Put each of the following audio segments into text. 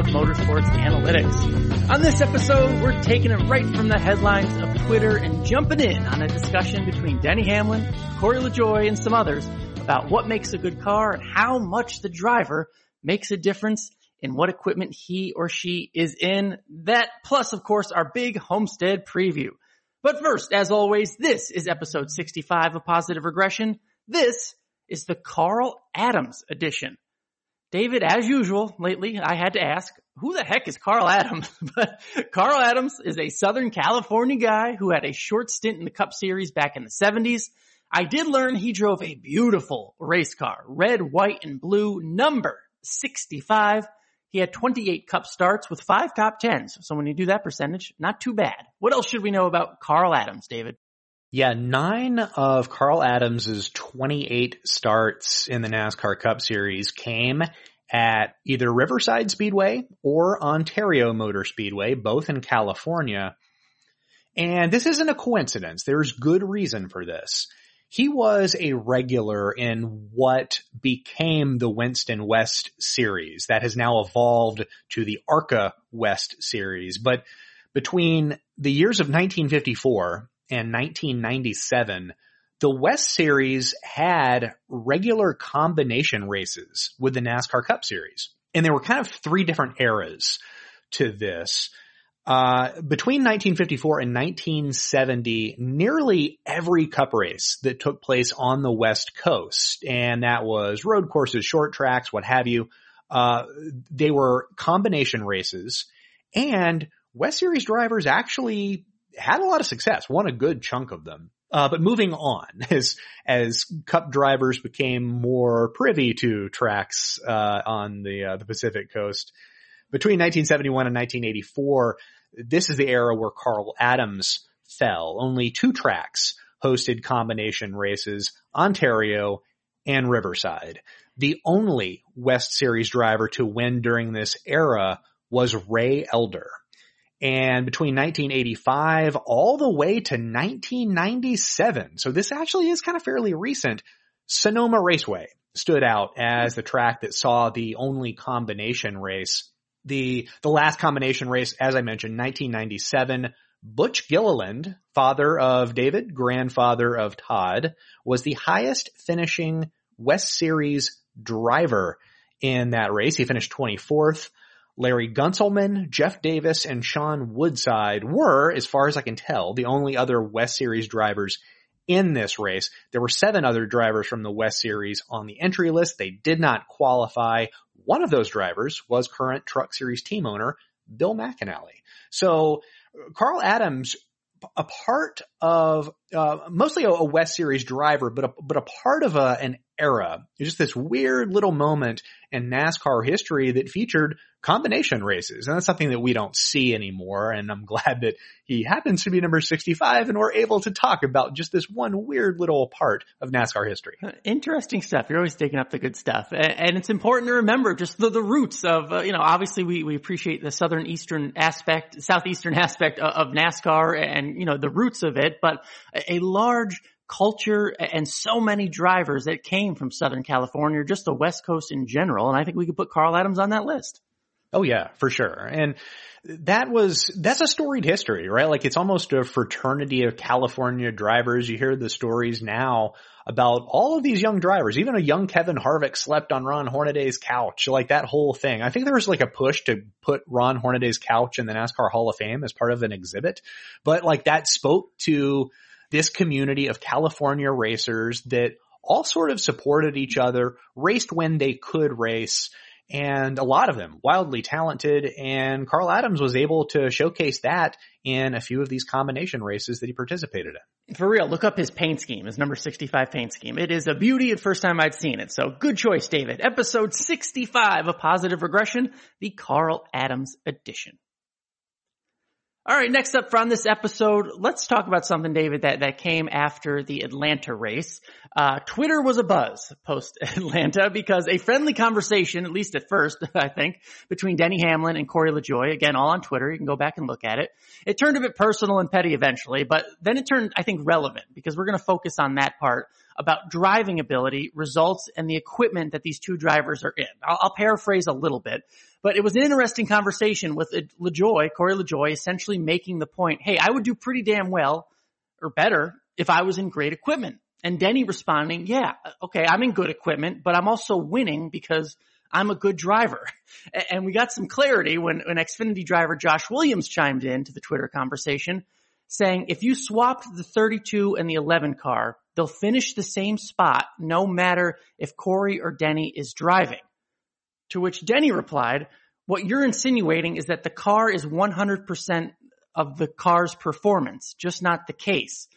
of Motorsports Analytics. On this episode, we're taking it right from the headlines of Twitter and jumping in on a discussion between Denny Hamlin, Corey LaJoie, and some others about what makes a good car and how much the driver makes a difference in what equipment he or she is in. That plus, of course, our big homestead preview. But first, as always, this is episode 65 of Positive Regression. This is the Carl Adams edition. David, as usual, lately I had to ask, who the heck is Carl Adams? but Carl Adams is a Southern California guy who had a short stint in the Cup Series back in the 70s. I did learn he drove a beautiful race car, red, white, and blue, number 65. He had 28 cup starts with five top tens. So when you do that percentage, not too bad. What else should we know about Carl Adams, David? Yeah, nine of Carl Adams's 28 starts in the NASCAR Cup Series came at either Riverside Speedway or Ontario Motor Speedway, both in California. And this isn't a coincidence. There's good reason for this he was a regular in what became the Winston West series that has now evolved to the ARCA West series. But between the years of 1954 and 1997, the West series had regular combination races with the NASCAR Cup series. And there were kind of three different eras to this. Uh, between 1954 and 1970, nearly every cup race that took place on the West Coast, and that was road courses, short tracks, what have you, uh, they were combination races, and West Series drivers actually had a lot of success, won a good chunk of them. Uh, but moving on, as as Cup drivers became more privy to tracks uh, on the uh, the Pacific Coast, between 1971 and 1984, this is the era where Carl Adams fell. Only two tracks hosted combination races, Ontario and Riverside. The only West Series driver to win during this era was Ray Elder. And between 1985 all the way to 1997, so this actually is kind of fairly recent, Sonoma Raceway stood out as the track that saw the only combination race the, the last combination race, as I mentioned, 1997, Butch Gilliland, father of David, grandfather of Todd, was the highest finishing West Series driver in that race. He finished 24th. Larry Gunselman, Jeff Davis, and Sean Woodside were, as far as I can tell, the only other West Series drivers in this race. There were seven other drivers from the West Series on the entry list. They did not qualify. One of those drivers was current Truck Series team owner Bill McAnally. So Carl Adams, a part of uh, mostly a, West Series driver, but a, but a part of a, an era. Just this weird little moment in NASCAR history that featured combination races. And that's something that we don't see anymore. And I'm glad that he happens to be number 65 and we're able to talk about just this one weird little part of NASCAR history. Interesting stuff. You're always digging up the good stuff. And it's important to remember just the, the roots of, uh, you know, obviously we, we appreciate the southern eastern aspect, southeastern aspect of, of NASCAR and, you know, the roots of it, but a large culture and so many drivers that came from Southern California, just the West Coast in general. And I think we could put Carl Adams on that list. Oh yeah, for sure. And that was, that's a storied history, right? Like it's almost a fraternity of California drivers. You hear the stories now about all of these young drivers. Even a young Kevin Harvick slept on Ron Hornaday's couch, like that whole thing. I think there was like a push to put Ron Hornaday's couch in the NASCAR Hall of Fame as part of an exhibit, but like that spoke to this community of California racers that all sort of supported each other, raced when they could race, and a lot of them wildly talented. And Carl Adams was able to showcase that in a few of these combination races that he participated in. For real, look up his paint scheme, his number 65 paint scheme. It is a beauty the first time I'd seen it. So good choice, David. Episode 65 of Positive Regression, the Carl Adams edition. All right, next up from this episode, let's talk about something, David, that, that came after the Atlanta race. Uh, Twitter was a buzz post Atlanta because a friendly conversation, at least at first, I think, between Denny Hamlin and Corey LaJoie, again, all on Twitter. You can go back and look at it. It turned a bit personal and petty eventually, but then it turned, I think, relevant because we're going to focus on that part about driving ability, results, and the equipment that these two drivers are in. I'll, I'll paraphrase a little bit, but it was an interesting conversation with uh, LaJoie, Corey LaJoie, essentially making the point, hey, I would do pretty damn well or better if I was in great equipment. And Denny responding, yeah, uh, okay, I'm in good equipment, but I'm also winning because I'm a good driver. And we got some clarity when, when Xfinity driver Josh Williams chimed in to the Twitter conversation saying if you swapped the 32 and the 11 car, they'll finish the same spot no matter if Corey or Denny is driving. To which Denny replied, what you're insinuating is that the car is 100% of the car's performance, just not the case.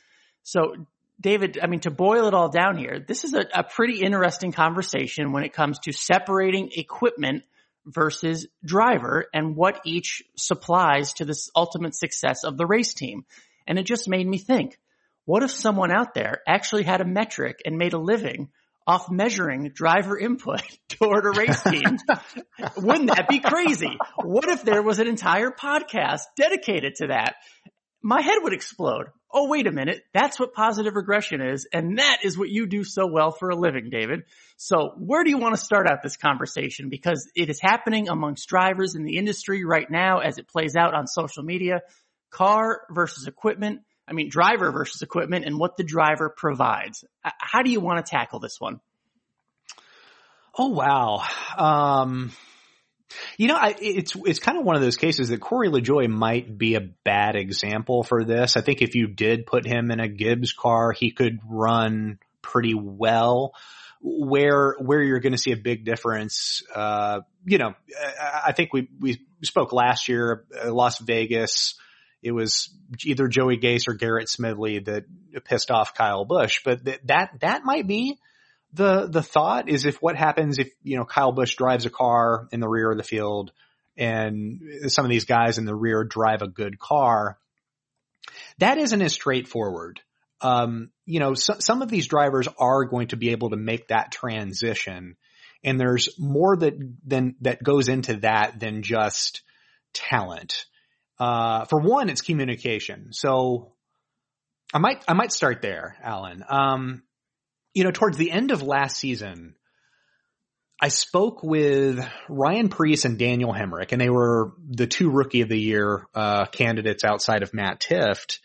So David, I mean, to boil it all down here, this is a, a pretty interesting conversation when it comes to separating equipment versus driver and what each supplies to this ultimate success of the race team. And it just made me think, what if someone out there actually had a metric and made a living off measuring driver input toward a race team? Wouldn't that be crazy? What if there was an entire podcast dedicated to that? My head would explode oh, wait a minute, that's what positive regression is. And that is what you do so well for a living, David. So where do you want to start out this conversation? Because it is happening amongst drivers in the industry right now as it plays out on social media, car versus equipment. I mean, driver versus equipment and what the driver provides. How do you want to tackle this one? Oh, wow. Um, you know, I, it's it's kind of one of those cases that Corey LaJoie might be a bad example for this. I think if you did put him in a Gibbs car, he could run pretty well. Where where you're going to see a big difference, uh, you know, I think we we spoke last year, uh, Las Vegas. It was either Joey Gase or Garrett Smithley that pissed off Kyle Busch, but th- that that might be the the thought is if what happens if you know Kyle Busch drives a car in the rear of the field and some of these guys in the rear drive a good car, that isn't as straightforward. Um, you know, so, some of these drivers are going to be able to make that transition, and there's more that than that goes into that than just talent. Uh, for one, it's communication. So I might I might start there, Alan. Um, you know, towards the end of last season, I spoke with Ryan Preece and Daniel Hemric, and they were the two rookie of the year uh, candidates outside of Matt Tifft.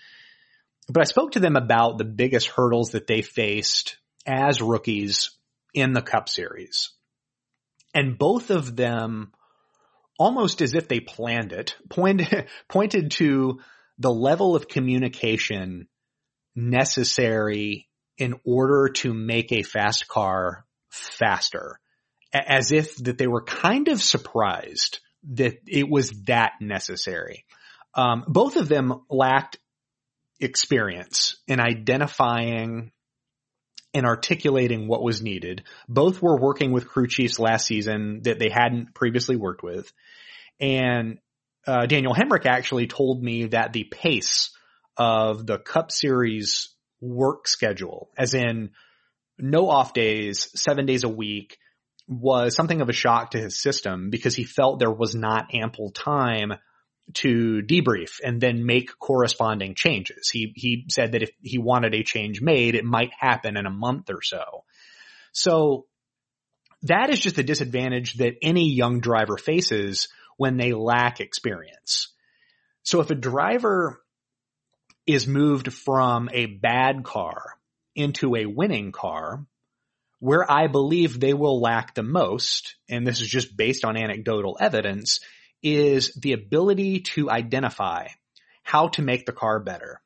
But I spoke to them about the biggest hurdles that they faced as rookies in the Cup Series. And both of them, almost as if they planned it, pointed, pointed to the level of communication necessary in order to make a fast car faster as if that they were kind of surprised that it was that necessary. Um, both of them lacked experience in identifying and articulating what was needed. Both were working with crew chiefs last season that they hadn't previously worked with. And uh, Daniel Hemric actually told me that the pace of the Cup Series work schedule, as in no off days, seven days a week, was something of a shock to his system because he felt there was not ample time to debrief and then make corresponding changes. He, he said that if he wanted a change made, it might happen in a month or so. So that is just a disadvantage that any young driver faces when they lack experience. So if a driver is moved from a bad car into a winning car, where I believe they will lack the most, and this is just based on anecdotal evidence, is the ability to identify how to make the car better.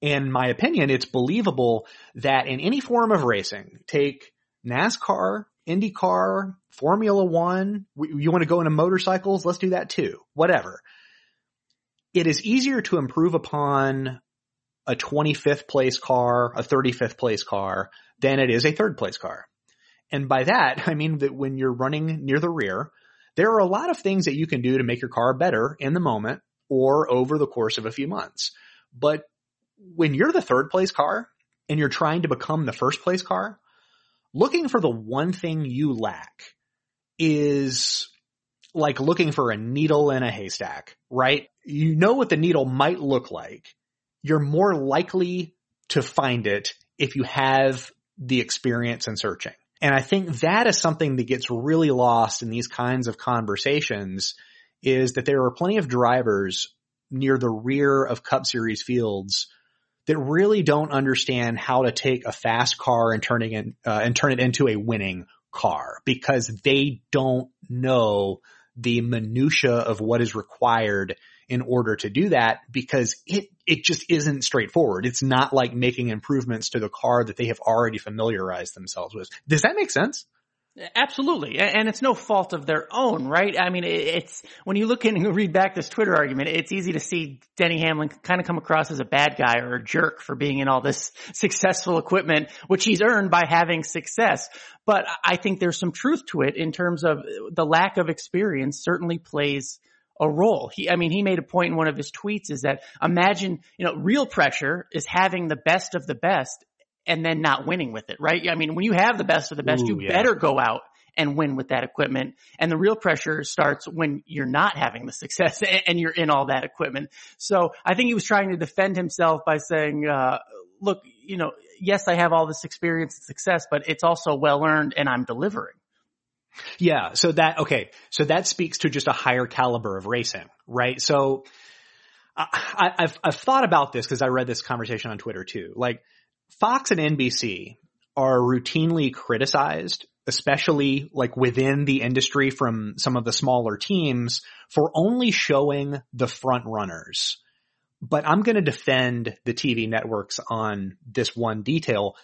In my opinion, it's believable that in any form of racing, take NASCAR, IndyCar, Formula One, you want to go into motorcycles? Let's do that too. Whatever it is easier to improve upon a 25th place car, a 35th place car, than it is a third place car. And by that, I mean that when you're running near the rear, there are a lot of things that you can do to make your car better in the moment or over the course of a few months. But when you're the third place car and you're trying to become the first place car, looking for the one thing you lack is like looking for a needle in a haystack, right? You know what the needle might look like. You're more likely to find it if you have the experience in searching. And I think that is something that gets really lost in these kinds of conversations is that there are plenty of drivers near the rear of Cup Series fields that really don't understand how to take a fast car and turning it uh, and turn it into a winning car because they don't know the minutia of what is required in order to do that because it it just isn't straightforward. It's not like making improvements to the car that they have already familiarized themselves with. Does that make sense? Absolutely. And it's no fault of their own, right? I mean, it's, when you look in and read back this Twitter argument, it's easy to see Denny Hamlin kind of come across as a bad guy or a jerk for being in all this successful equipment, which he's earned by having success. But I think there's some truth to it in terms of the lack of experience certainly plays a role. He, I mean, he made a point in one of his tweets is that imagine, you know, real pressure is having the best of the best and then not winning with it, right? I mean, when you have the best of the best, Ooh, you yeah. better go out and win with that equipment. And the real pressure starts when you're not having the success and you're in all that equipment. So I think he was trying to defend himself by saying, uh, look, you know, yes, I have all this experience and success, but it's also well earned and I'm delivering. Yeah. So that, okay. So that speaks to just a higher caliber of racing, right? So I, have I've thought about this because I read this conversation on Twitter too. Like Fox and NBC are routinely criticized, especially like within the industry from some of the smaller teams for only showing the front runners. But I'm going to defend the TV networks on this one detail.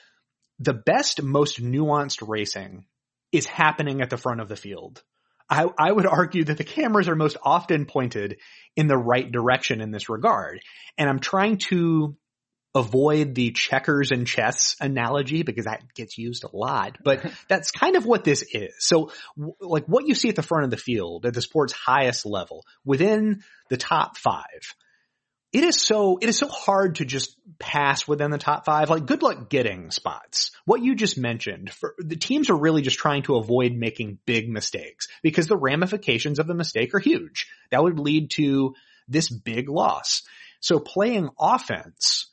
The best, most nuanced racing is happening at the front of the field. I, I, would argue that the cameras are most often pointed in the right direction in this regard. And I'm trying to avoid the checkers and chess analogy because that gets used a lot, but that's kind of what this is. So like what you see at the front of the field at the sport's highest level within the top five it is so, it is so hard to just pass within the top five. Like good luck getting spots. What you just mentioned for the teams are really just trying to avoid making big mistakes because the ramifications of the mistake are huge. That would lead to this big loss. So playing offense,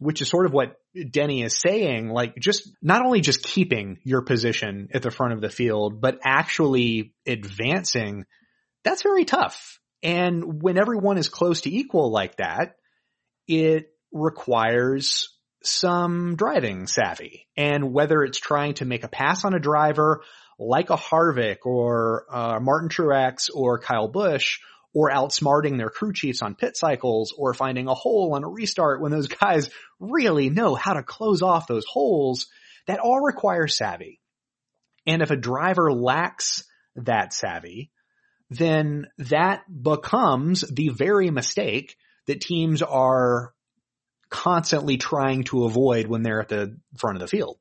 which is sort of what Denny is saying, like just not only just keeping your position at the front of the field, but actually advancing, that's very tough. And when everyone is close to equal like that, it requires some driving savvy. And whether it's trying to make a pass on a driver like a Harvick or uh, Martin Truex or Kyle Busch, or outsmarting their crew chiefs on pit cycles or finding a hole on a restart when those guys really know how to close off those holes, that all requires savvy. And if a driver lacks that savvy, then that becomes the very mistake that teams are constantly trying to avoid when they're at the front of the field.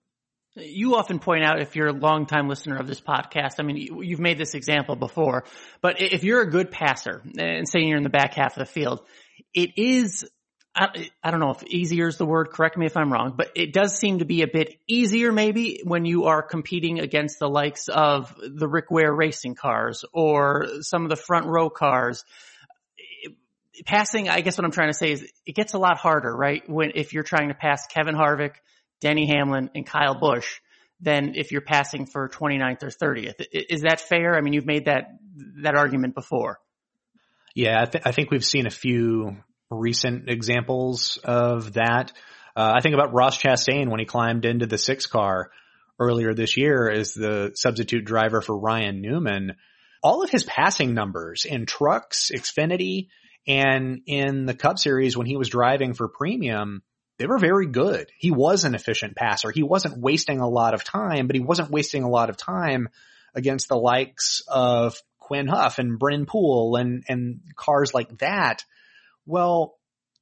You often point out if you're a longtime listener of this podcast, I mean, you've made this example before, but if you're a good passer and say you're in the back half of the field, it is I, I, don't know if easier is the word. Correct me if I'm wrong, but it does seem to be a bit easier maybe when you are competing against the likes of the Rick Ware racing cars or some of the front row cars. Passing, I guess what I'm trying to say is it gets a lot harder, right? When, if you're trying to pass Kevin Harvick, Denny Hamlin, and Kyle Busch than if you're passing for 29th or 30th. Is that fair? I mean, you've made that, that argument before. Yeah, I, th- I think we've seen a few recent examples of that. Uh, I think about Ross Chastain when he climbed into the six car earlier this year as the substitute driver for Ryan Newman. All of his passing numbers in trucks, Xfinity, and in the Cup Series when he was driving for premium, they were very good. He was an efficient passer. He wasn't wasting a lot of time, but he wasn't wasting a lot of time against the likes of Quinn Houff and Brennan Poole and, and cars like that well,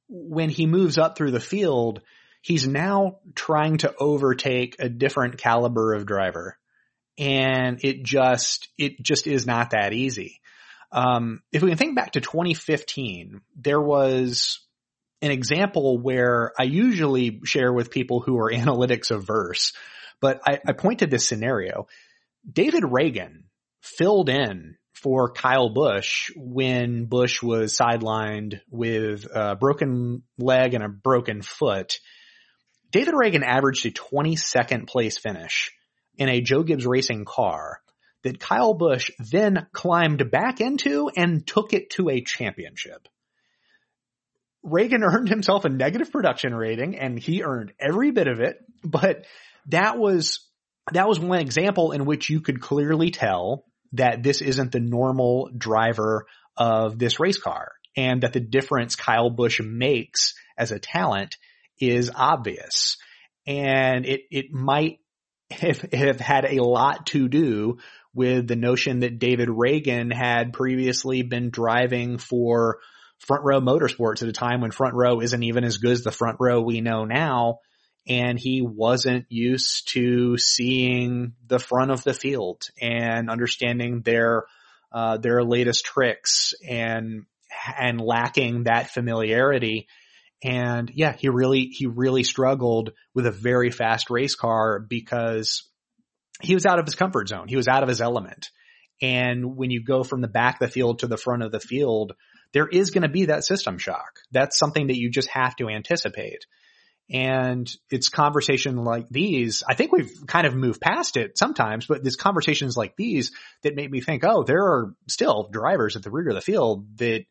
when he moves up through the field, he's now trying to overtake a different caliber of driver. And it just, it just is not that easy. Um, if we can think back to 2015, there was an example where I usually share with people who are analytics averse, but I, I pointed this scenario. David Ragan filled in for Kyle Busch when Busch was sidelined with a broken leg and a broken foot. David Ragan averaged a 22nd place finish in a Joe Gibbs Racing car that Kyle Busch then climbed back into and took it to a championship. Ragan earned himself a negative production rating and he earned every bit of it, but that was, that was one example in which you could clearly tell that this isn't the normal driver of this race car and that the difference Kyle Busch makes as a talent is obvious. And it, it might have, have had a lot to do with the notion that David Ragan had previously been driving for front row motorsports at a time when front row isn't even as good as the front row we know now. And he wasn't used to seeing the front of the field and understanding their, uh, their latest tricks and, and lacking that familiarity. And yeah, he really, he really struggled with a very fast race car because he was out of his comfort zone. He was out of his element. And when you go from the back of the field to the front of the field, there is going to be that system shock. That's something that you just have to anticipate. And it's conversation like these. I think we've kind of moved past it sometimes, but there's conversations like these that make me think, oh, there are still drivers at the rear of the field that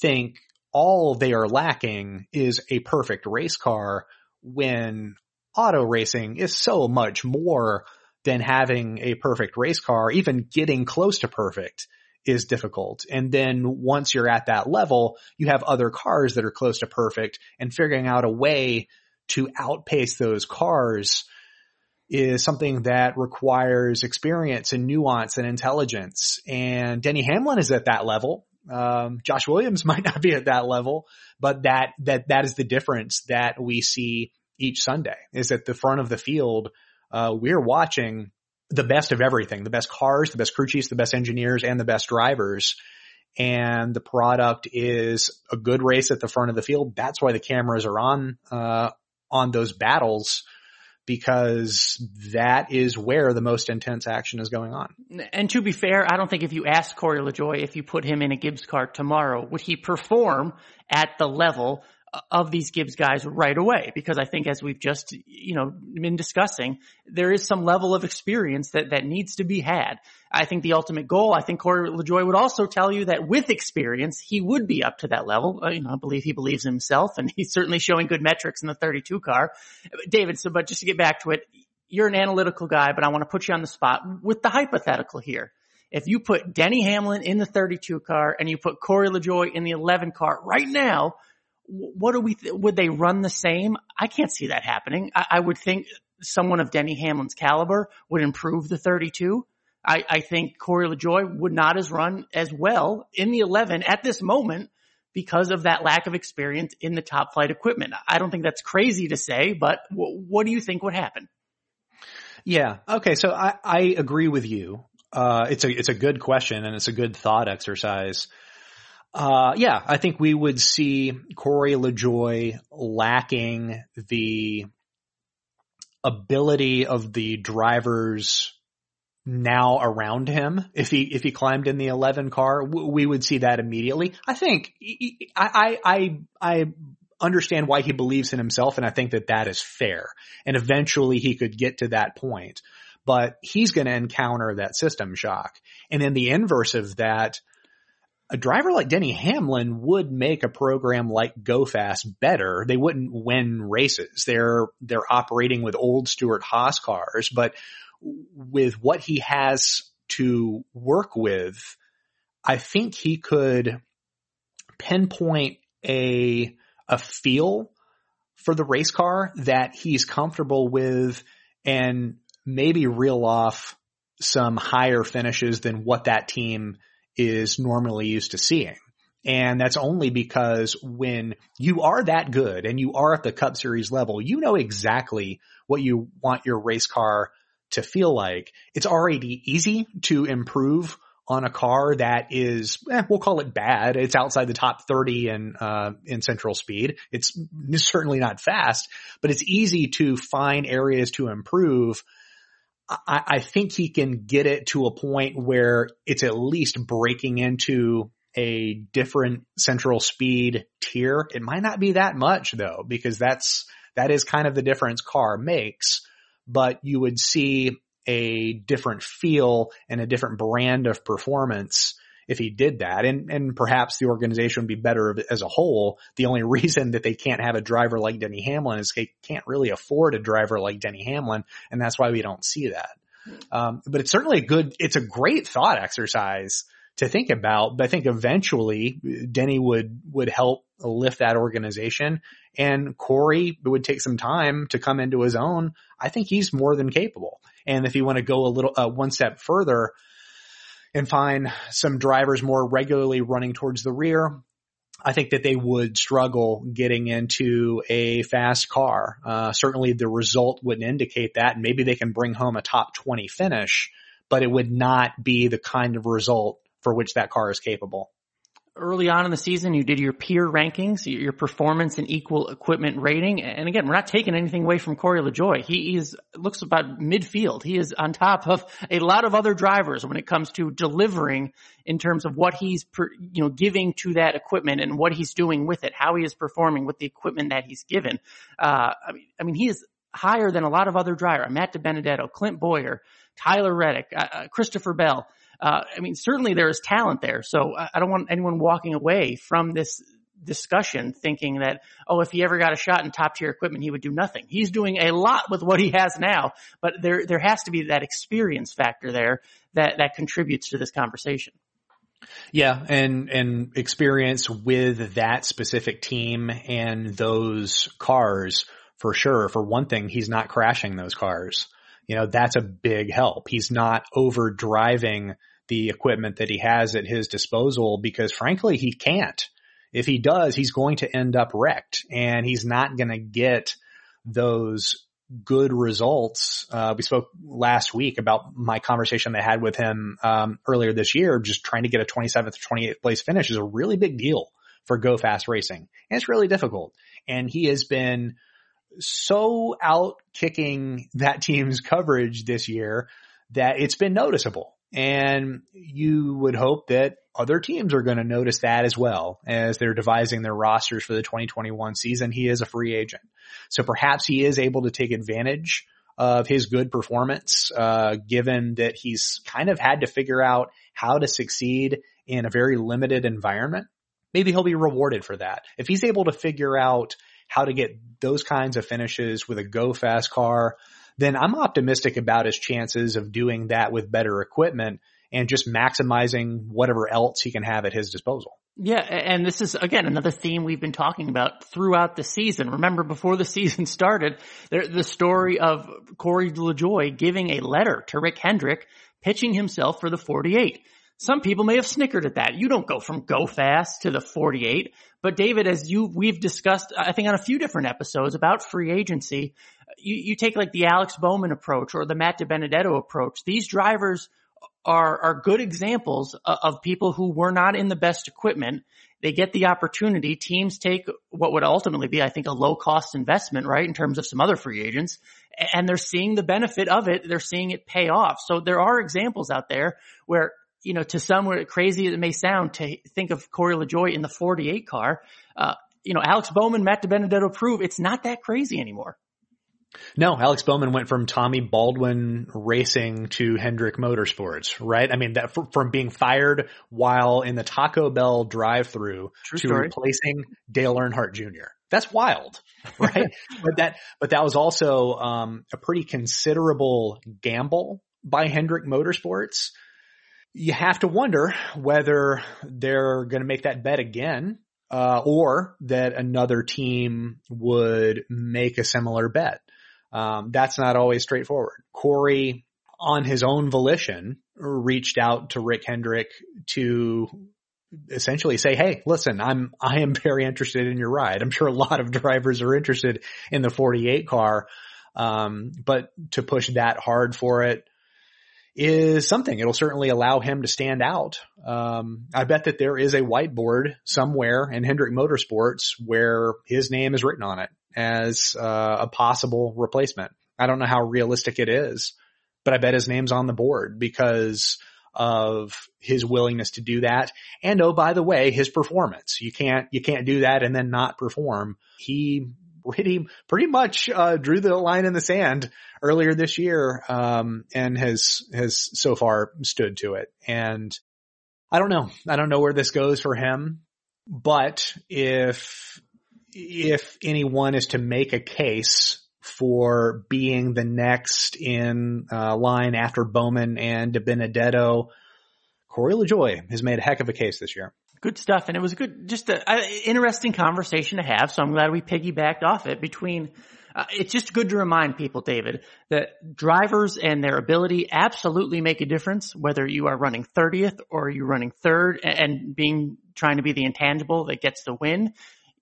think all they are lacking is a perfect race car when auto racing is so much more than having a perfect race car. Even getting close to perfect is difficult. And then once you're at that level, you have other cars that are close to perfect and figuring out a way to outpace those cars is something that requires experience and nuance and intelligence. And Denny Hamlin is at that level. Um, Josh Williams might not be at that level, but that, that, that is the difference that we see each Sunday is at the front of the field. Uh, we're watching the best of everything, the best cars, the best crew chiefs, the best engineers, and the best drivers. And the product is a good race at the front of the field. That's why the cameras are on, uh, on those battles because that is where the most intense action is going on. And to be fair, I don't think if you ask Corey LaJoie if you put him in a Gibbs car tomorrow, would he perform at the level of these Gibbs guys right away because I think as we've just, you know, been discussing, there is some level of experience that, that needs to be had. I think the ultimate goal, I think Corey LaJoie would also tell you that with experience, he would be up to that level. Uh, you know, I believe he believes himself and he's certainly showing good metrics in the 32 car. David, so, but just to get back to it, you're an analytical guy, but I want to put you on the spot with the hypothetical here. If you put Denny Hamlin in the 32 car and you put Corey LaJoie in the 11 car right now, what do we, th- would they run the same? I can't see that happening. I, I, would think someone of Denny Hamlin's caliber would improve the 32. I, I think Corey LaJoie would not as run as well in the 11 at this moment because of that lack of experience in the top flight equipment. I don't think that's crazy to say, but w- what do you think would happen? Yeah. Okay. So I, I agree with you. Uh, it's a, it's a good question and it's a good thought exercise. Uh, yeah, I think we would see Corey LaJoie lacking the ability of the drivers now around him. If he, if he climbed in the 11 car, we would see that immediately. I think I, I, I understand why he believes in himself. And I think that that is fair. And eventually he could get to that point, but he's going to encounter that system shock. And in the inverse of that, a driver like Denny Hamlin would make a program like Go Fast better. They wouldn't win races. They're, they're operating with old Stewart-Haas cars, but with what he has to work with, I think he could pinpoint a, a feel for the race car that he's comfortable with and maybe reel off some higher finishes than what that team is normally used to seeing. And that's only because when you are that good and you are at the Cup Series level, you know exactly what you want your race car to feel like. It's already easy to improve on a car that is, eh, we'll call it bad. It's outside the top 30 in, uh, in central speed. It's certainly not fast, but it's easy to find areas to improve I, I think he can get it to a point where it's at least breaking into a different central speed tier. It might not be that much though, because that's, That is kind of the difference car makes, but you would see a different feel and a different brand of performance if he did that. And, and perhaps the organization would be better as a whole. The only reason that they can't have a driver like Denny Hamlin is they can't really afford a driver like Denny Hamlin. And that's why we don't see that. Um, but it's certainly a good, it's a great thought exercise to think about. But I think eventually Denny would, would help lift that organization and Corey would take some time to come into his own. I think he's more than capable. And if you want to go a little, uh, one step further and find some drivers more regularly running towards the rear, I think that they would struggle getting into a fast car. Uh, certainly the result wouldn't indicate that. Maybe they can bring home a top 20 finish, but it would not be the kind of result for which that car is capable early on in the season, you did your peer rankings, your performance and equal equipment rating. And again, we're not taking anything away from Corey LaJoie. He is, looks about midfield. He is on top of a lot of other drivers when it comes to delivering in terms of what he's, per, you know, giving to that equipment and what he's doing with it, how he is performing with the equipment that he's given. Uh, I mean, I mean, he is higher than a lot of other drivers. Matt DiBenedetto, Clint Bowyer, Tyler Reddick, uh, uh Christopher Bell uh, I mean, certainly there is talent there. So I don't want anyone walking away from this discussion thinking that, oh, if he ever got a shot in top tier equipment, he would do nothing. He's doing a lot with what he has now, but there, there has to be that experience factor there that, that contributes to this conversation. Yeah, and and experience with that specific team and those cars for sure. For one thing, he's not crashing those cars. You know, that's a big help. He's not over driving the equipment that he has at his disposal because frankly, he can't. If he does, he's going to end up wrecked and he's not going to get those good results. Uh, we spoke last week about my conversation I had with him um, earlier this year. Just trying to get a 27th, or 28th place finish is a really big deal for Go Fast Racing, and it's really difficult. And he has been so out kicking that team's coverage this year that it's been noticeable. And you would hope that other teams are going to notice that as well as they're devising their rosters for the 2021 season. He is a free agent. So perhaps he is able to take advantage of his good performance, uh, given that he's kind of had to figure out how to succeed in a very limited environment. Maybe he'll be rewarded for that. If he's able to figure out how to get those kinds of finishes with a go fast car, then I'm optimistic about his chances of doing that with better equipment and just maximizing whatever else he can have at his disposal. Yeah, and this is again another theme we've been talking about throughout the season. Remember, before the season started, the story of Corey LaJoie giving a letter to Rick Hendrick, pitching himself for the 48. Some people may have snickered at that. You don't go from go fast to the 48. But David, as you, we've discussed, I think on a few different episodes about free agency, you, you take like the Alex Bowman approach or the Matt DiBenedetto approach. These drivers are, are good examples of, of people who were not in the best equipment. They get the opportunity. Teams take what would ultimately be, I think, a low cost investment, right? In terms of some other free agents and they're seeing the benefit of it. They're seeing it pay off. So there are examples out there where you know, to some crazy as it may sound to think of Corey LaJoie in the 48 car, uh, you know, Alex Bowman, Matt DiBenedetto prove it's not that crazy anymore. No, Alex Bowman went from Tommy Baldwin racing to Hendrick Motorsports, right? I mean, that from being fired while in the Taco Bell drive-through to story. replacing Dale Earnhardt Jr. That's wild, right? but that, but that was also, um, a pretty considerable gamble by Hendrick Motorsports you have to wonder whether they're going to make that bet again, uh, or that another team would make a similar bet. Um, that's not always straightforward. Corey, on his own volition, reached out to Rick Hendrick to essentially say, Hey, listen, I'm, I am very interested in your ride. I'm sure a lot of drivers are interested in the 48 car. Um, but to push that hard for it, is something. It'll certainly allow him to stand out. Um, I bet that there is a whiteboard somewhere in Hendrick Motorsports where his name is written on it as uh, a possible replacement. I don't know how realistic it is, but I bet his name's on the board because of his willingness to do that. And oh, by the way, his performance. You can't, you can't do that and then not perform. He pretty, pretty much, uh, drew the line in the sand earlier this year, um, and has, has so far stood to it. And I don't know. I don't know where this goes for him, but if, if anyone is to make a case for being the next in uh, line after Bowman and DiBenedetto, Corey LaJoie has made a heck of a case this year. Good stuff, and it was a good, just an interesting conversation to have. So I'm glad we piggybacked off it. Between, uh, it's just good to remind people, David, that drivers and their ability absolutely make a difference. Whether you are running 30th or you're running third, and being trying to be the intangible that gets the win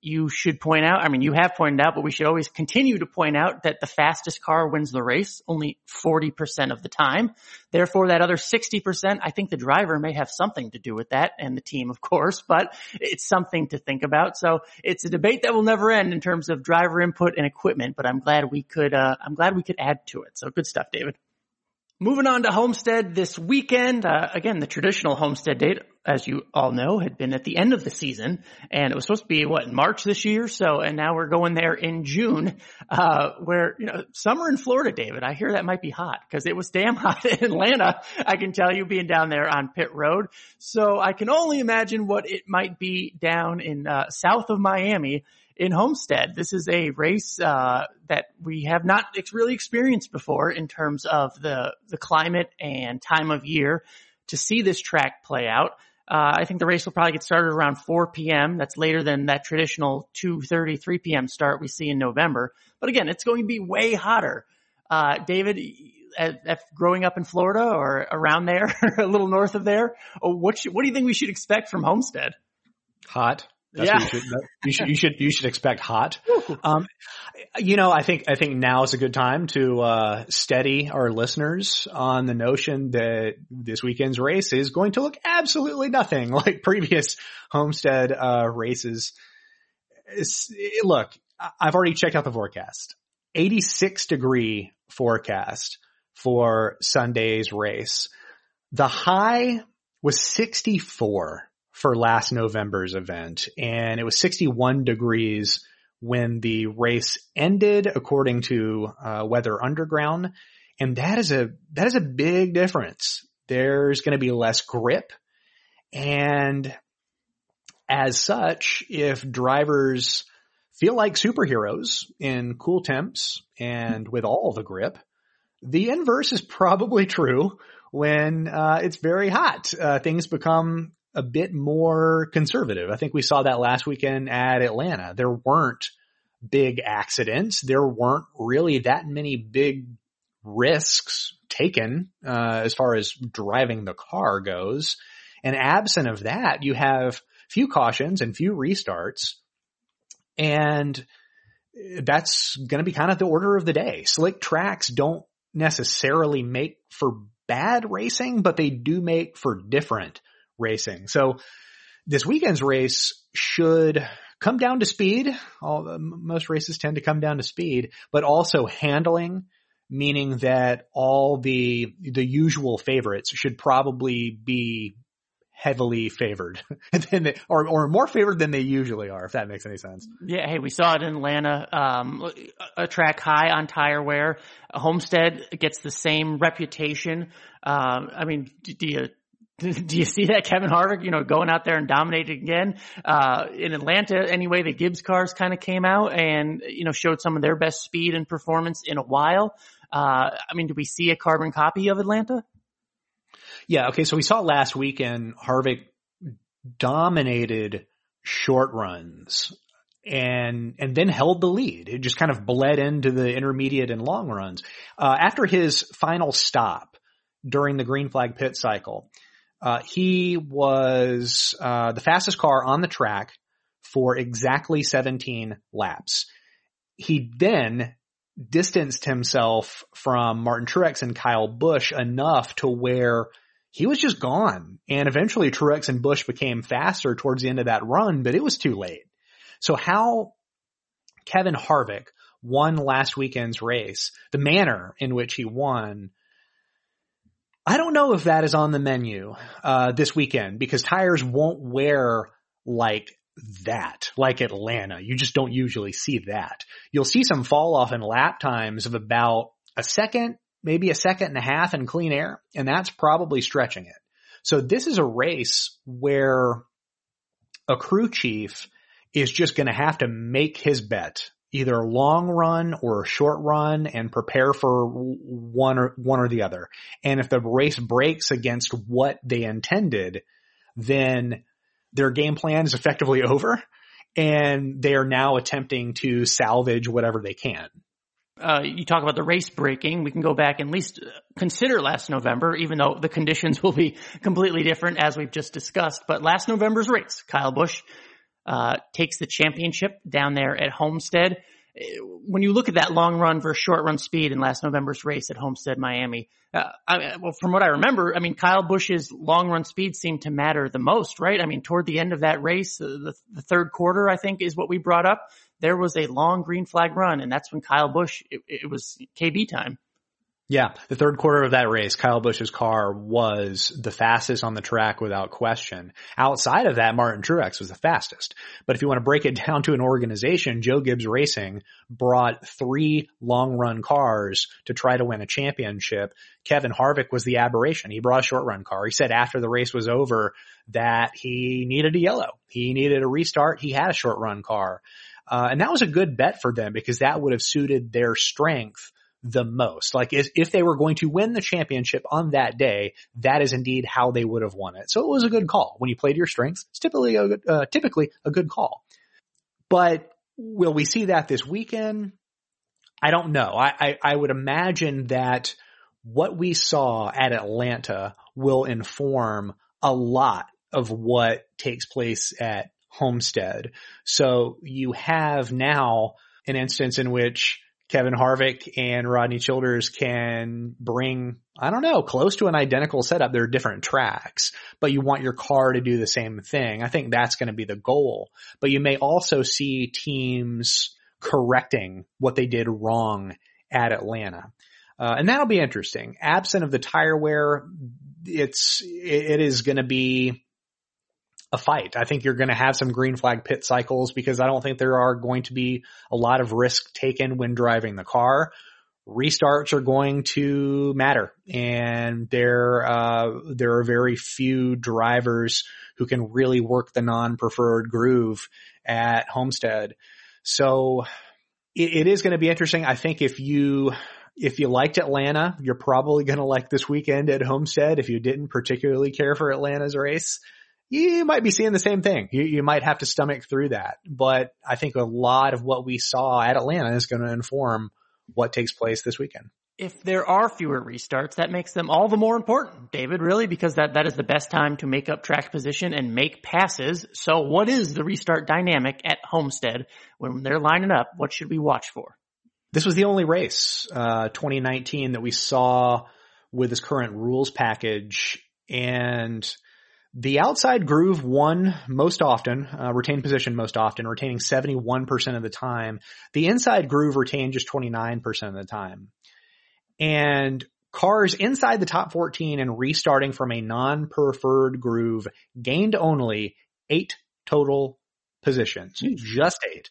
you should point out, I mean, you have pointed out, but we should always continue to point out that the fastest car wins the race only 40% of the time. Therefore, that other 60%, I think the driver may have something to do with that and the team, of course, but it's something to think about. So it's a debate that will never end in terms of driver input and equipment, but I'm glad we could, uh, I'm glad we could add to it. So good stuff, David. Moving on to Homestead this weekend. Uh, again, the traditional Homestead date, as you all know, had been at the end of the season, and it was supposed to be what in March this year. So, and now we're going there in June, uh, where you know summer in Florida, David. I hear that might be hot because it was damn hot in Atlanta. I can tell you being down there on pit road. So I can only imagine what it might be down in uh, south of Miami in Homestead. This is a race uh, that we have not really experienced before in terms of the the climate and time of year to see this track play out. Uh, I think the race will probably get started around 4 p.m. That's later than that traditional 2:30, 3 p.m. start we see in November. But again, it's going to be way hotter. Uh, David, at, at growing up in Florida or around there, a little north of there, what should, what do you think we should expect from Homestead? Hot. That's yeah. You should, you should, you should, you should expect hot. Um, you know, I think, I think now is a good time to, uh, steady our listeners on the notion that this weekend's race is going to look absolutely nothing like previous Homestead, uh, races. It's, look, I've already checked out the forecast. 86 degree forecast for Sunday's race. The high was 64 for last November's event and it was 61 degrees when the race ended according to uh, Weather Underground. And that is a, that is a big difference. There's going to be less grip and as such, if drivers feel like superheroes in cool temps and with all the grip, the inverse is probably true when uh, it's very hot. Uh, things become a bit more conservative. I think we saw that last weekend at Atlanta. There weren't big accidents. There weren't really that many big risks taken uh, as far as driving the car goes. And absent of that, you have few cautions and few restarts. And that's going to be kind of the order of the day. Slick tracks don't necessarily make for bad racing, but they do make for different racing. So this weekend's race should come down to speed. All most races tend to come down to speed, but also handling, meaning that all the the usual favorites should probably be heavily favored than they, or, or more favored than they usually are, if that makes any sense. Yeah. Hey, we saw it in Atlanta, um, a track high on tire wear. Homestead gets the same reputation. Um, I mean, do you, do you see that Kevin Harvick, you know, going out there and dominating again? Uh, in Atlanta, anyway, the Gibbs cars kind of came out and, you know, showed some of their best speed and performance in a while. Uh, I mean, do we see a carbon copy of Atlanta? Yeah. Okay. So we saw last weekend Harvick dominated short runs and and then held the lead. It just kind of bled into the intermediate and long runs. Uh, after his final stop during the green flag pit cycle, uh, he was uh, the fastest car on the track for exactly 17 laps. He then distanced himself from Martin Truex and Kyle Busch enough to where he was just gone. And eventually Truex and Busch became faster towards the end of that run, but it was too late. So how Kevin Harvick won last weekend's race, the manner in which he won I don't know if that is on the menu uh, this weekend because tires won't wear like that, like Atlanta. You just don't usually see that. You'll see some fall off in lap times of about a second, maybe a second and a half in clean air, and that's probably stretching it. So this is a race where a crew chief is just going to have to make his bet either long run or a short run and prepare for one or one or the other. And if the race breaks against what they intended, then their game plan is effectively over and they are now attempting to salvage whatever they can. Uh, you talk about the race breaking. We can go back and at least consider last November, even though the conditions will be completely different as we've just discussed. But last November's race, Kyle Busch uh, takes the championship down there at Homestead. When you look at that long run versus short run speed in last November's race at Homestead, Miami, uh, I, well, from what I remember, I mean, Kyle Busch's long run speed seemed to matter the most, right? I mean, toward the end of that race, uh, the, the third quarter, I think is what we brought up. There was a long green flag run and that's when Kyle Busch, it, it was KB time. Yeah, the third quarter of that race, Kyle Busch's car was the fastest on the track without question. Outside of that, Martin Truex was the fastest. But if you want to break it down to an organization, Joe Gibbs Racing brought three long run cars to try to win a championship. Kevin Harvick was the aberration. He brought a short run car. He said after the race was over that he needed a yellow. He needed a restart. He had a short run car. Uh, and that was a good bet for them because that would have suited their strength the most. Like if they were going to win the championship on that day, that is indeed how they would have won it. So it was a good call. When you play to your strengths, it's typically a good, uh, typically a good call. But will we see that this weekend? I don't know. I, I, I would imagine that what we saw at Atlanta will inform a lot of what takes place at Homestead. So you have now an instance in which Kevin Harvick and Rodney Childers can bring, I don't know, close to an identical setup. They're different tracks, but you want your car to do the same thing. I think that's going to be the goal, but you may also see teams correcting what they did wrong at Atlanta. Uh, and that'll be interesting. Absent of the tire wear, it's, it is going to be a fight. I think you're going to have some green flag pit cycles because I don't think there are going to be a lot of risk taken when driving the car. Restarts are going to matter and there, uh, there are very few drivers who can really work the non-preferred groove at Homestead. So it, it is going to be interesting. I think if you, if you liked Atlanta, you're probably going to like this weekend at Homestead. If you didn't particularly care for Atlanta's race, you might be seeing the same thing. You, you might have to stomach through that. But I think a lot of what we saw at Atlanta is going to inform what takes place this weekend. If there are fewer restarts, that makes them all the more important, David, really, because that, that is the best time to make up track position and make passes. So what is the restart dynamic at Homestead when they're lining up? What should we watch for? This was the only race, uh, 2019 that we saw with this current rules package and the outside groove won most often, uh, retained position most often, retaining 71% of the time. The inside groove retained just 29% of the time. And cars inside the top 14 and restarting from a non-preferred groove gained only eight total positions. Just eight.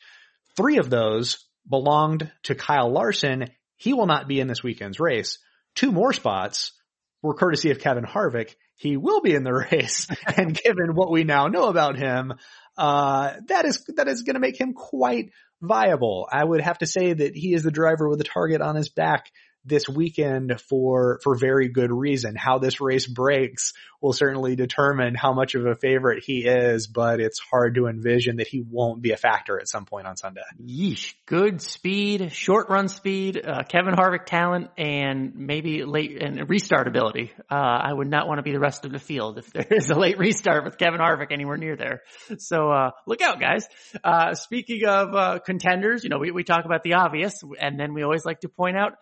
Three of those belonged to Kyle Larson. He will not be in this weekend's race. Two more spots were courtesy of Kevin Harvick he will be in the race. and given what we now know about him, uh, that is, that is going to make him quite viable. I would have to say that he is the driver with a target on his back this weekend for, for very good reason. How this race breaks will certainly determine how much of a favorite he is, but it's hard to envision that he won't be a factor at some point on Sunday. Yeesh. Good speed, short run speed, uh, Kevin Harvick talent, and maybe late and restart ability. Uh, I would not want to be the rest of the field if there is a late restart with Kevin Harvick anywhere near there. So, uh, look out guys. Uh, speaking of, uh, contenders, you know, we, we talk about the obvious and then we always like to point out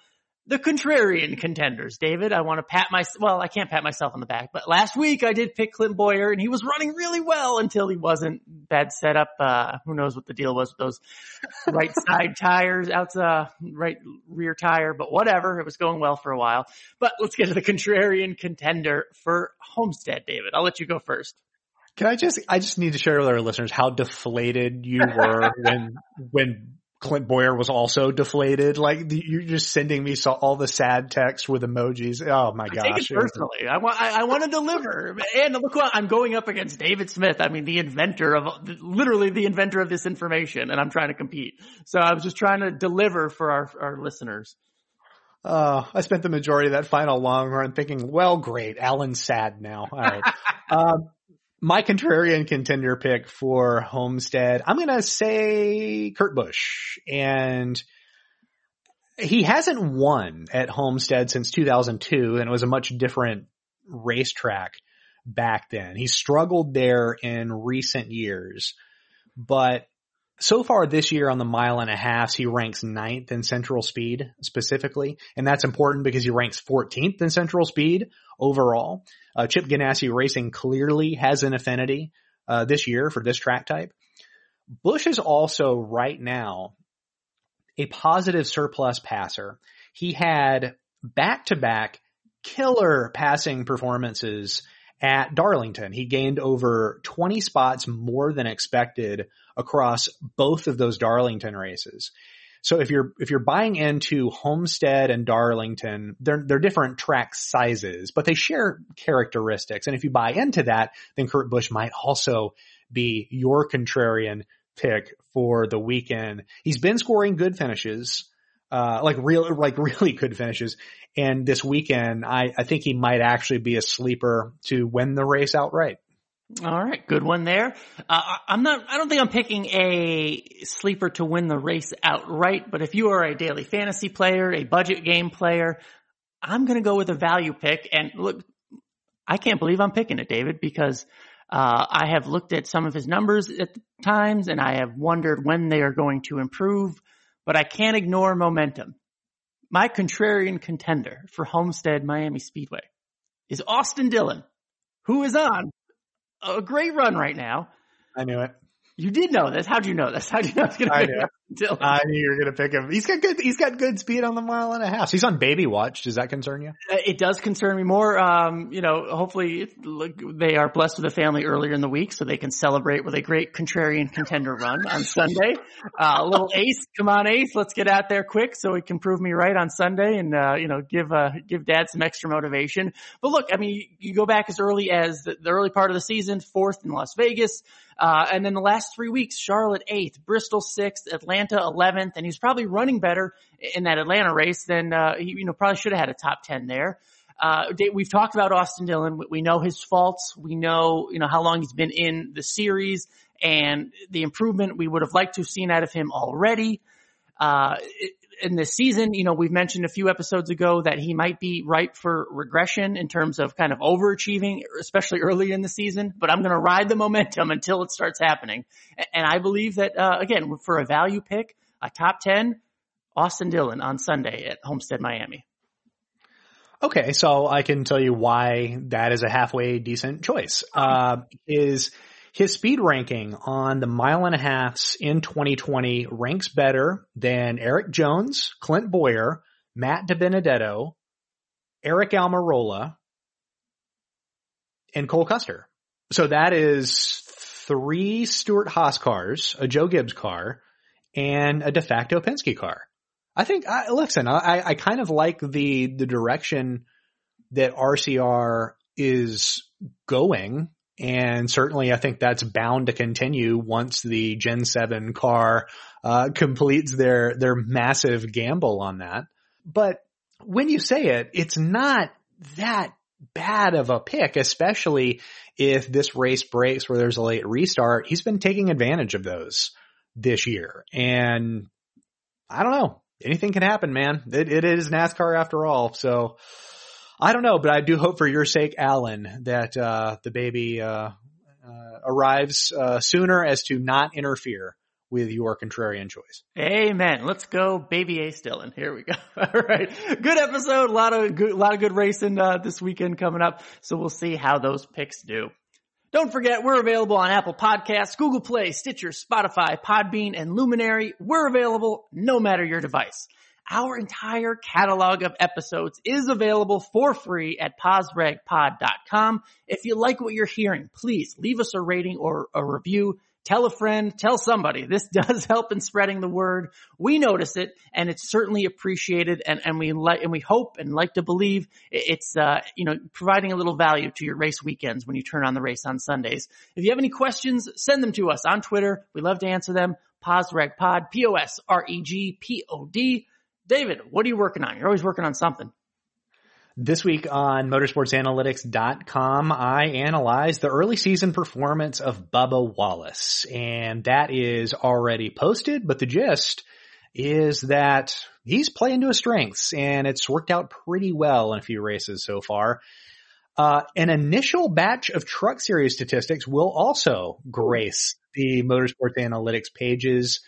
the contrarian contenders, David. I want to pat my, well, I can't pat myself on the back, but last week I did pick Clint Bowyer and he was running really well until he wasn't. Bad setup. Uh, who knows what the deal was with those right side tires out the right rear tire, but whatever. It was going well for a while, but let's get to the contrarian contender for Homestead, David. I'll let you go first. Can I just, I just need to share with our listeners how deflated you were when, when Clint Bowyer was also deflated. Like you're just sending me so, all the sad text with emojis. Oh my gosh. I it personally. I want, I, I want to deliver. And look what I'm going up against David Smith. I mean, the inventor of, literally the inventor of this information and I'm trying to compete. So I was just trying to deliver for our, our listeners. Uh, I spent the majority of that final long run thinking, well, great. Alan's sad now. All right. um, my contrarian contender pick for Homestead, I'm going to say Kurt Busch. And he hasn't won at Homestead since 2002, and it was a much different racetrack back then. He struggled there in recent years, but so far this year on the mile and a half, he ranks ninth in central speed specifically. And that's important because he ranks 14th in central speed overall. Uh, Chip Ganassi Racing clearly has an affinity, uh, this year for this track type. Busch is also right now a positive surplus passer. He had back to back killer passing performances at Darlington. He gained over 20 spots more than expected across both of those Darlington races. So if you're if you're buying into Homestead and Darlington, they're they're different track sizes, but they share characteristics. And if you buy into that, then Kurt Busch might also be your contrarian pick for the weekend. He's been scoring good finishes, uh, like real like really good finishes. And this weekend, I I think he might actually be a sleeper to win the race outright. All right, good one there. Uh, I'm not. I don't think I'm picking a sleeper to win the race outright. But if you are a daily fantasy player, a budget game player, I'm going to go with a value pick. And look, I can't believe I'm picking it, David, because uh, I have looked at some of his numbers at times, and I have wondered when they are going to improve. But I can't ignore momentum. My contrarian contender for Homestead Miami Speedway is Austin Dillon, who is on a great run right now. I knew it. You did know this. How'd you know this? How'd you know it's going to I Dillon? I knew you were going to pick him. He's got good. He's got good speed on the mile and a half. He's on baby watch. Does that concern you? Uh, it does concern me more. Um, you know, hopefully look, they are blessed with a family earlier in the week, so they can celebrate with a great contrarian contender run on Sunday. Uh, a little ace, come on, ace, let's get out there quick so he can prove me right on Sunday, and uh, you know, give uh, give dad some extra motivation. But look, I mean, you go back as early as the, the early part of the season, fourth in Las Vegas. Uh, and then the last three weeks, Charlotte eighth, Bristol sixth, Atlanta 11th, and he's probably running better in that Atlanta race than, uh, he, you know, probably should have had a top 10 there. Uh, we've talked about Austin Dillon. We know his faults. We know, you know, how long he's been in the series and the improvement we would have liked to have seen out of him already. Uh, in this season, you know, we've mentioned a few episodes ago that he might be ripe for regression in terms of kind of overachieving, especially early in the season, but I'm going to ride the momentum until it starts happening. And I believe that, uh, again, for a value pick, a top 10, Austin Dillon on Sunday at Homestead, Miami. Okay, so I can tell you why that is a halfway decent choice. Uh, is his speed ranking on the mile and a halfs in 2020 ranks better than Erik Jones, Clint Bowyer, Matt DiBenedetto, Aric Almirola, and Cole Custer. So that is three Stewart-Haas cars, a Joe Gibbs car, and a de facto Penske car. I think, I, listen, I, I kind of like the, the direction that RCR is going and certainly I think that's bound to continue once the Gen 7 car, uh, completes their, their massive gamble on that. But when you say it, it's not that bad of a pick, especially if this race breaks where there's a late restart. He's been taking advantage of those this year. And I don't know. Anything can happen, man. It, it is NASCAR after all. So, I don't know, but I do hope for your sake, Alan, that uh, the baby uh, uh, arrives uh, sooner as to not interfere with your contrarian choice. Amen. Let's go, baby A Dillon. Here we go. All right, good episode. A lot of good, a lot of good racing uh, this weekend coming up. So we'll see how those picks do. Don't forget, we're available on Apple Podcasts, Google Play, Stitcher, Spotify, Podbean, and Luminary. We're available no matter your device. Our entire catalog of episodes is available for free at posregpod.com. If you like what you're hearing, please leave us a rating or a review tell a friend, tell somebody. This does help in spreading the word. We notice it and it's certainly appreciated and, and we like, and we hope and like to believe it's, uh, you know, providing a little value to your race weekends when you turn on the race on Sundays. If you have any questions, send them to us on Twitter. We love to answer them. PosRegPod, P-O-S-R-E-G-P-O-D. David, what are you working on? You're always working on something. This week on motorsportsanalytics.com, I analyze the early season performance of Bubba Wallace. And that is already posted, but the gist is that he's playing to his strengths and it's worked out pretty well in a few races so far. Uh, an initial batch of truck series statistics will also grace the motorsports analytics pages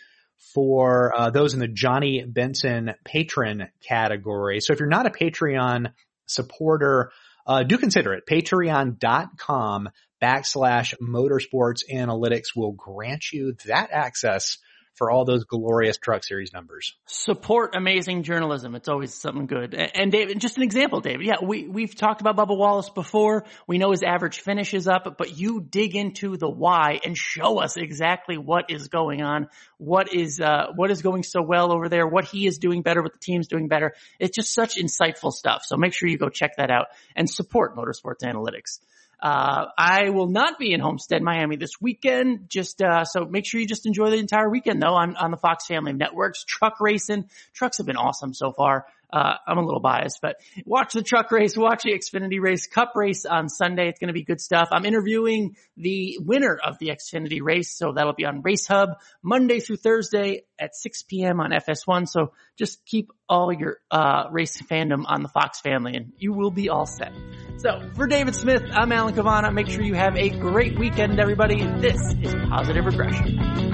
for uh, those in the Johnny Benson patron category. So if you're not a Patreon supporter, uh, do consider it. Patreon.com backslash motorsports analytics will grant you that access for all those glorious truck series numbers. Support amazing journalism. It's always something good. And David, just an example, David. Yeah, we, we've talked about Bubba Wallace before. We know his average finish is up, but you dig into the why and show us exactly what is going on, what is, uh, what is going so well over there, what he is doing better, what the team's doing better. It's just such insightful stuff. So make sure you go check that out and support Motorsports Analytics. Uh, I will not be in Homestead, Miami this weekend. Just, uh, so make sure you just enjoy the entire weekend though on, on the Fox family of networks. Truck racing. Trucks have been awesome so far. Uh, I'm a little biased, but watch the truck race, watch the Xfinity race, Cup race on Sunday. It's going to be good stuff. I'm interviewing the winner of the Xfinity race, so that'll be on Race Hub Monday through Thursday at 6 p.m. on FS1. So just keep all your uh, race fandom on the Fox family, and you will be all set. So for David Smith, I'm Alan Cavanna. Make sure you have a great weekend, everybody. This is Positive Regression.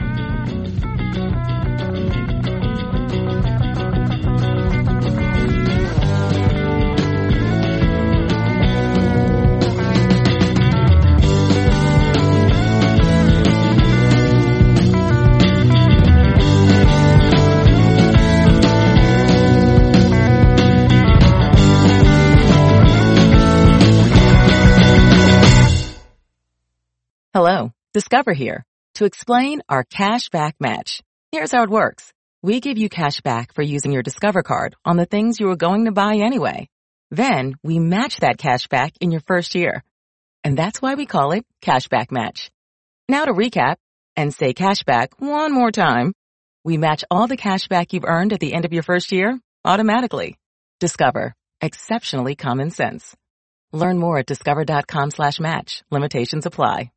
Hello, Discover here to explain our cash back match. Here's how it works. We give you cash back for using your Discover card on the things you were going to buy anyway. Then we match that cash back in your first year. And that's why we call it cash back Match. Now to recap and say cash back one more time. We match all the cash back you've earned at the end of your first year automatically. Discover. Exceptionally common sense. Learn more at discover.com slash match. Limitations apply.